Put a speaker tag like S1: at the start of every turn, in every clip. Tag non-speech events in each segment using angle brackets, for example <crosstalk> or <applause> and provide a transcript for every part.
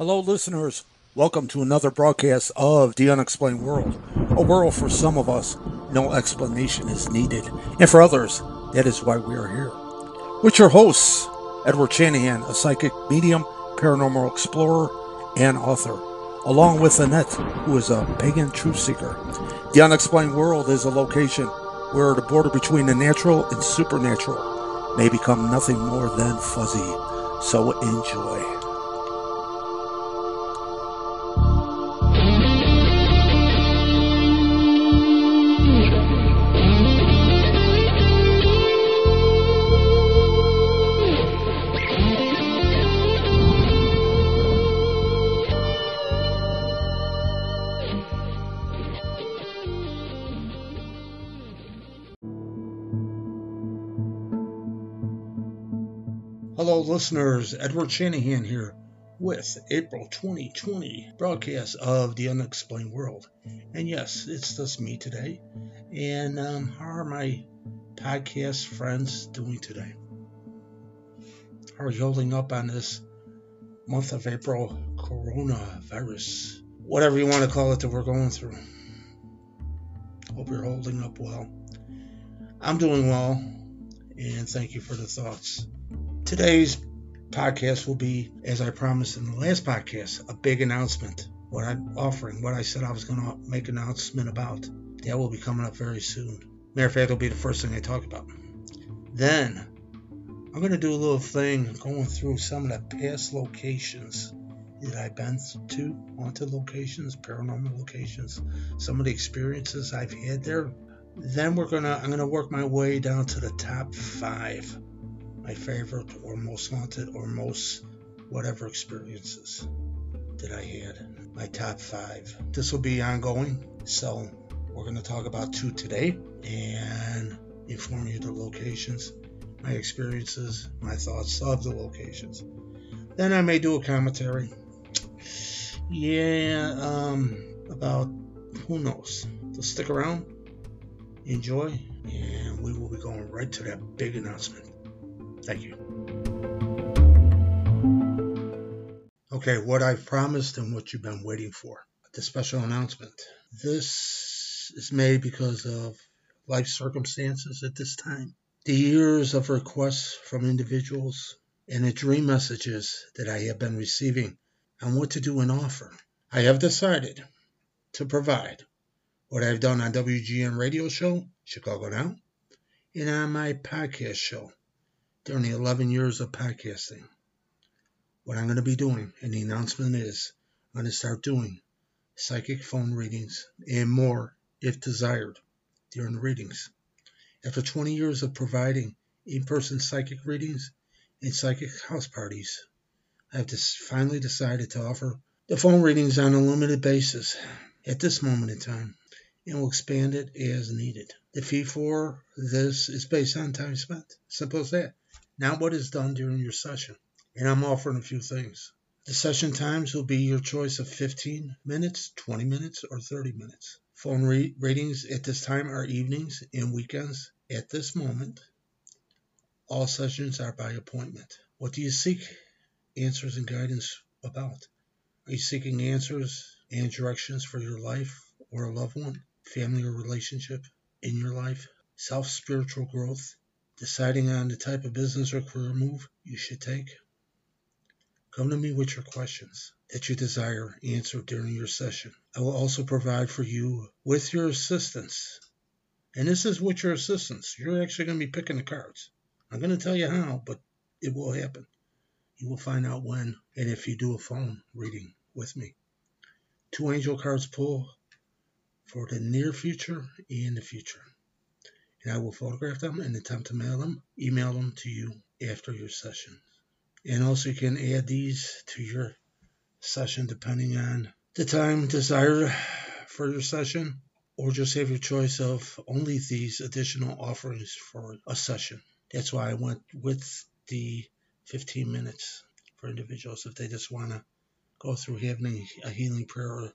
S1: Hello, listeners. Welcome to another broadcast of The Unexplained World, a world for some of us, no explanation is needed, and for others, that is why we are here. With your hosts, Edward Shanahan, a psychic medium, paranormal explorer, and author, along with Annette, who is a pagan truth seeker. The Unexplained World is a location where the border between the natural and supernatural may become nothing more than fuzzy. So enjoy. Hello, listeners. Edward Shanahan here with April 2020 broadcast of The Unexplained World. And yes, it's just me today. And um, how are my podcast friends doing today? How are you holding up on this month of April coronavirus? Whatever you want to call it that we're going through. Hope you're holding up well. I'm doing well, and thank you for the thoughts. Today's podcast will be, as I promised in the last podcast, a big announcement. What I'm offering, what I said I was going to make an announcement about, that will be coming up very soon. Matter of fact, it'll be the first thing I talk about. Then, I'm going to do a little thing going through some of the past locations that I've been to, haunted locations, paranormal locations, some of the experiences I've had there. Then we're gonna, I'm gonna work my way down to the top five my favorite or most haunted or most whatever experiences that I had. My top five. This will be ongoing, so we're going to talk about two today and inform you the locations, my experiences, my thoughts of the locations. Then I may do a commentary. Yeah, um, about who knows. So stick around, enjoy, and we will be going right to that big announcement. Thank you. Okay, what I've promised and what you've been waiting for the special announcement. This is made because of life circumstances at this time, the years of requests from individuals, and the dream messages that I have been receiving on what to do and offer. I have decided to provide what I've done on WGN radio show, Chicago Now, and on my podcast show, during the 11 years of podcasting. What I'm going to be doing, and the announcement is I'm going to start doing psychic phone readings and more if desired during the readings. After 20 years of providing in person psychic readings and psychic house parties, I have finally decided to offer the phone readings on a limited basis at this moment in time and will expand it as needed. The fee for this is based on time spent. Simple as that not what is done during your session. And I'm offering a few things. The session times will be your choice of 15 minutes, 20 minutes, or 30 minutes. Phone re- ratings at this time are evenings and weekends. At this moment, all sessions are by appointment. What do you seek answers and guidance about? Are you seeking answers and directions for your life or a loved one, family or relationship in your life, self spiritual growth, deciding on the type of business or career move you should take? Come to me with your questions that you desire answered during your session. I will also provide for you with your assistance. And this is with your assistance. You're actually going to be picking the cards. I'm going to tell you how, but it will happen. You will find out when and if you do a phone reading with me. Two angel cards pull for the near future and the future and I will photograph them and attempt to mail them, email them to you after your session. And also you can add these to your session depending on the time desired for your session or just have your choice of only these additional offerings for a session. That's why I went with the 15 minutes for individuals if they just want to go through having a healing prayer or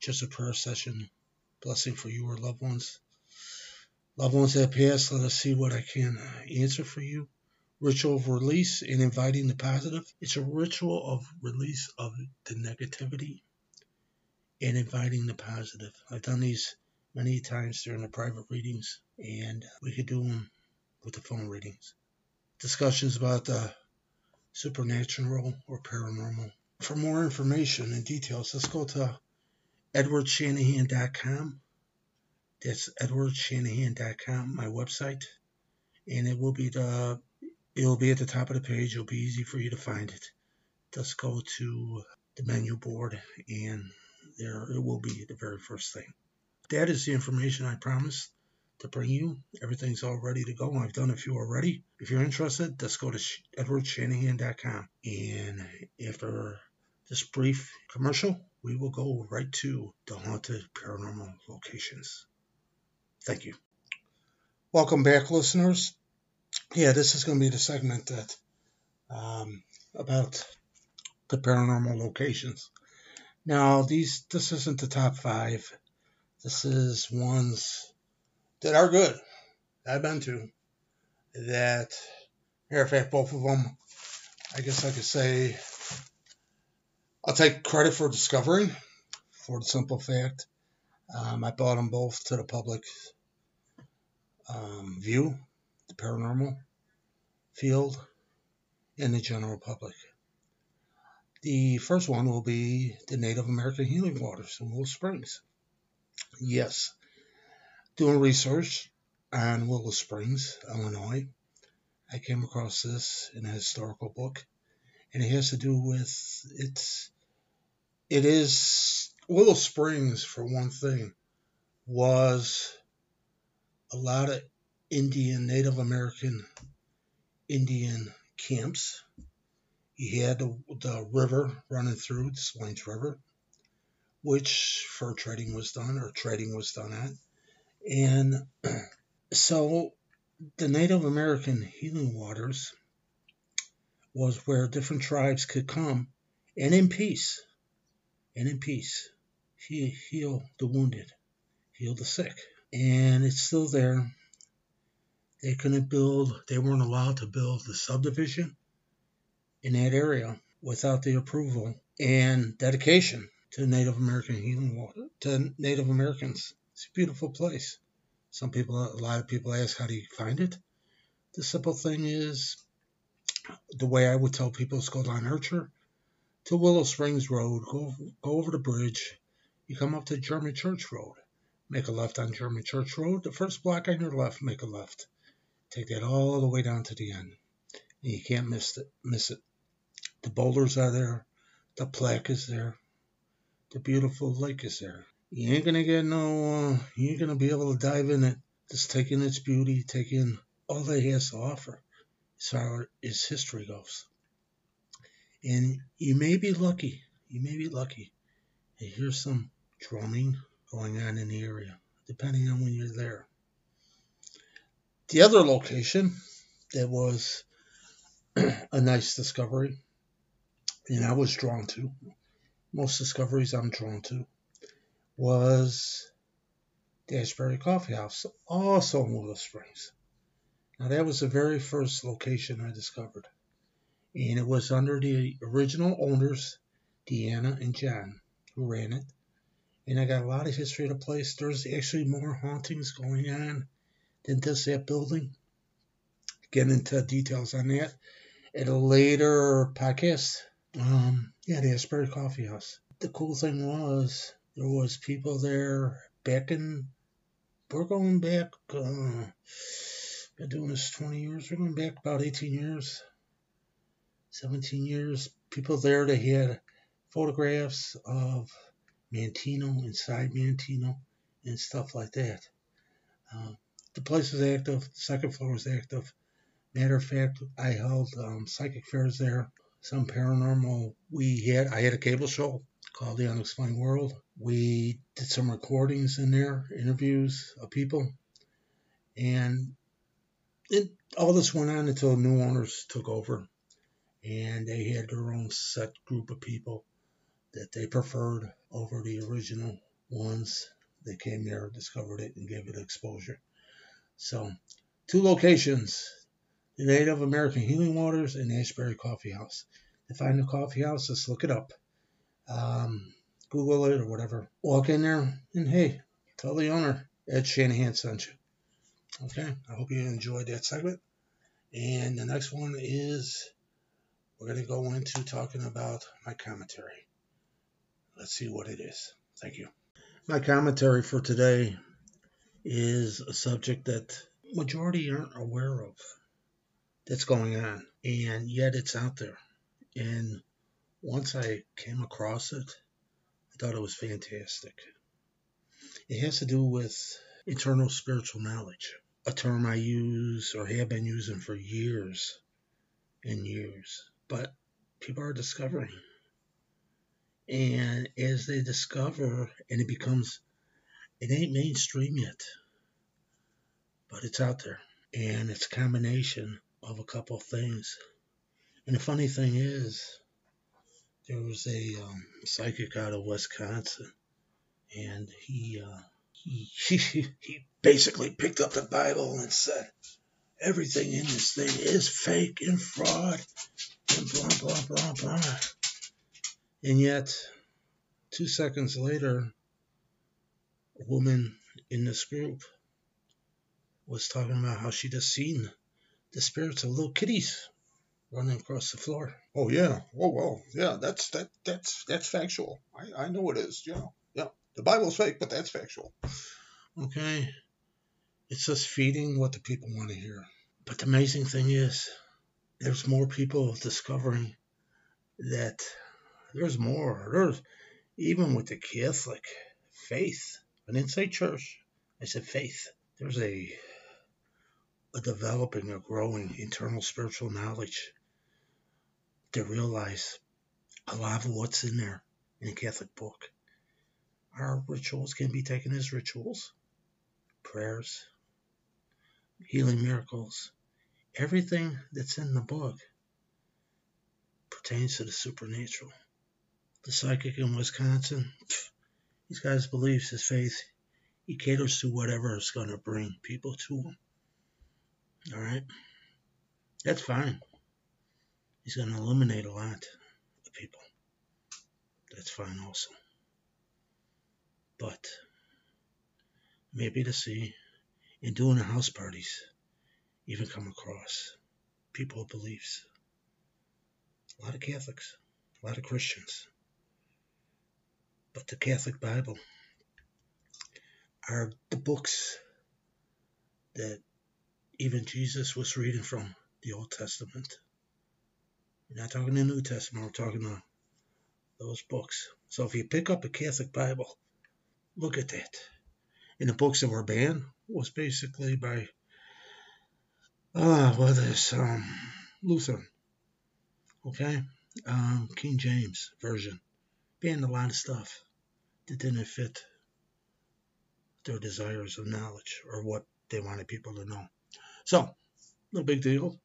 S1: just a prayer session, blessing for you or loved ones loved ones that passed, let us see what I can uh, answer for you ritual of release and inviting the positive. It's a ritual of release of the negativity and inviting the positive. I've done these many times during the private readings, and we could do them with the phone readings. Discussions about the supernatural or paranormal. For more information and details, let's go to edwardshanahan.com. That's edwardshanahan.com, my website, and it will be the it will be at the top of the page. It'll be easy for you to find it. Just go to the menu board, and there it will be the very first thing. That is the information I promised to bring you. Everything's all ready to go. I've done a few already. If you're interested, just go to edwardshanahan.com. And after this brief commercial, we will go right to the haunted paranormal locations. Thank you. Welcome back, listeners. Yeah, this is going to be the segment that um, about the paranormal locations. Now, these this isn't the top five. This is ones that are good. I've been to that. Matter of fact, both of them. I guess I could say I'll take credit for discovering, for the simple fact um, I brought them both to the public um, view, the paranormal field, and the general public. The first one will be the Native American Healing Waters in Willow Springs. Yes, doing research on Willow Springs, Illinois, I came across this in a historical book, and it has to do with it's it is Willow Springs for one thing was a lot of Indian Native American Indian camps you had the, the river running through, the Des Plaines River, which fur trading was done or trading was done at. And <clears throat> so the Native American healing waters was where different tribes could come and in peace, and in peace, he heal the wounded, heal the sick. And it's still there. They couldn't build, they weren't allowed to build the subdivision in that area without the approval and dedication to Native American healing water, to Native Americans. It's a beautiful place. Some people, a lot of people ask, how do you find it? The simple thing is, the way I would tell people is go down Archer to Willow Springs Road, go, go over the bridge, you come up to German Church Road, make a left on German Church Road, the first block on your left, make a left. Take that all the way down to the end. And you can't miss it. Miss it. The boulders are there. The plaque is there. The beautiful lake is there. You ain't gonna get no. Uh, you ain't gonna be able to dive in it. Just take in its beauty, Take in all that it has to offer, as far as history goes. And you may be lucky. You may be lucky to hear some drumming going on in the area, depending on when you're there. The other location that was <clears throat> a nice discovery and I was drawn to, most discoveries I'm drawn to, was the Ashbury Coffee House, also in Willow Springs. Now, that was the very first location I discovered. And it was under the original owners, Deanna and John, who ran it. And I got a lot of history of the place. There's actually more hauntings going on than just that building. Get into details on that at a later podcast. Um, yeah, the Asbury Coffee House. The cool thing was there was people there back in. We're going back. Uh, been doing this 20 years. We're going back about 18 years, 17 years. People there they had photographs of Mantino inside Mantino and stuff like that. Uh, the place was active. The second floor was active. Matter of fact, I held um, psychic fairs there some paranormal. We had I had a cable show called The Unexplained World. We did some recordings in there, interviews of people, and it, all this went on until new owners took over, and they had their own set group of people that they preferred over the original ones. They came here, discovered it, and gave it exposure. So, two locations the Native American Healing Waters, and Ashbury Coffee House. To find the coffee house, just look it up. Um, Google it or whatever. Walk in there and hey, tell the owner Ed Shanahan sent you. Okay, I hope you enjoyed that segment. And the next one is we're going to go into talking about my commentary. Let's see what it is. Thank you. My commentary for today is a subject that majority aren't aware of that's going on, and yet it's out there. And once I came across it, I thought it was fantastic. It has to do with internal spiritual knowledge, a term I use or have been using for years and years, but people are discovering. And as they discover, and it becomes, it ain't mainstream yet, but it's out there. And it's a combination of a couple of things. And the funny thing is, there was a um, psychic out of Wisconsin, and he, uh, he, <laughs> he he basically picked up the Bible and said everything in this thing is fake and fraud and blah blah blah blah. And yet, two seconds later, a woman in this group was talking about how she just seen the spirits of little kitties running across the floor.
S2: Oh yeah. Oh well. Yeah. That's that. That's that's factual. I I know it is. Yeah. Yeah. The Bible's fake, but that's factual.
S1: Okay. It's just feeding what the people want to hear. But the amazing thing is, there's more people discovering that there's more. There's even with the Catholic faith. I didn't say church. I said faith. There's a a developing, a growing internal spiritual knowledge to realize a lot of what's in there in the Catholic book. Our rituals can be taken as rituals, prayers, healing miracles. Everything that's in the book pertains to the supernatural. The psychic in Wisconsin, he's got his beliefs, his faith. He caters to whatever is going to bring people to him. All right? That's fine. He's going to eliminate a lot of people. That's fine also. But maybe to see in doing the house parties, even come across people of beliefs. A lot of Catholics, a lot of Christians. The Catholic Bible are the books that even Jesus was reading from the Old Testament. We're not talking the New Testament, we're talking the, those books. So if you pick up a Catholic Bible, look at that. And the books that were banned was basically by, uh, well, this um, Luther, okay, um, King James version, banned a lot of stuff that didn't fit their desires of knowledge or what they wanted people to know. So, no big deal.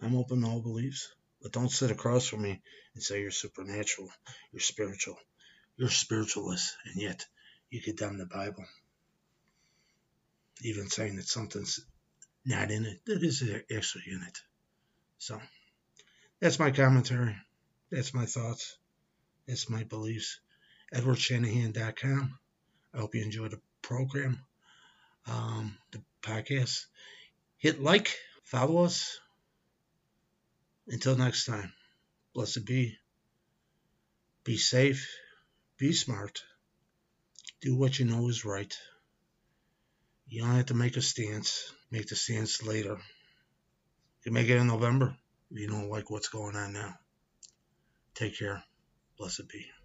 S1: I'm open to all beliefs, but don't sit across from me and say you're supernatural, you're spiritual, you're spiritualist, and yet you condemn the Bible. Even saying that something's not in it, that is actually in it. So, that's my commentary. That's my thoughts. That's my beliefs. EdwardShanahan.com. I hope you enjoyed the program, um, the podcast. Hit like, follow us. Until next time, blessed be. Be safe, be smart, do what you know is right. You don't have to make a stance, make the stance later. You make it in November if you don't like what's going on now. Take care. Blessed be.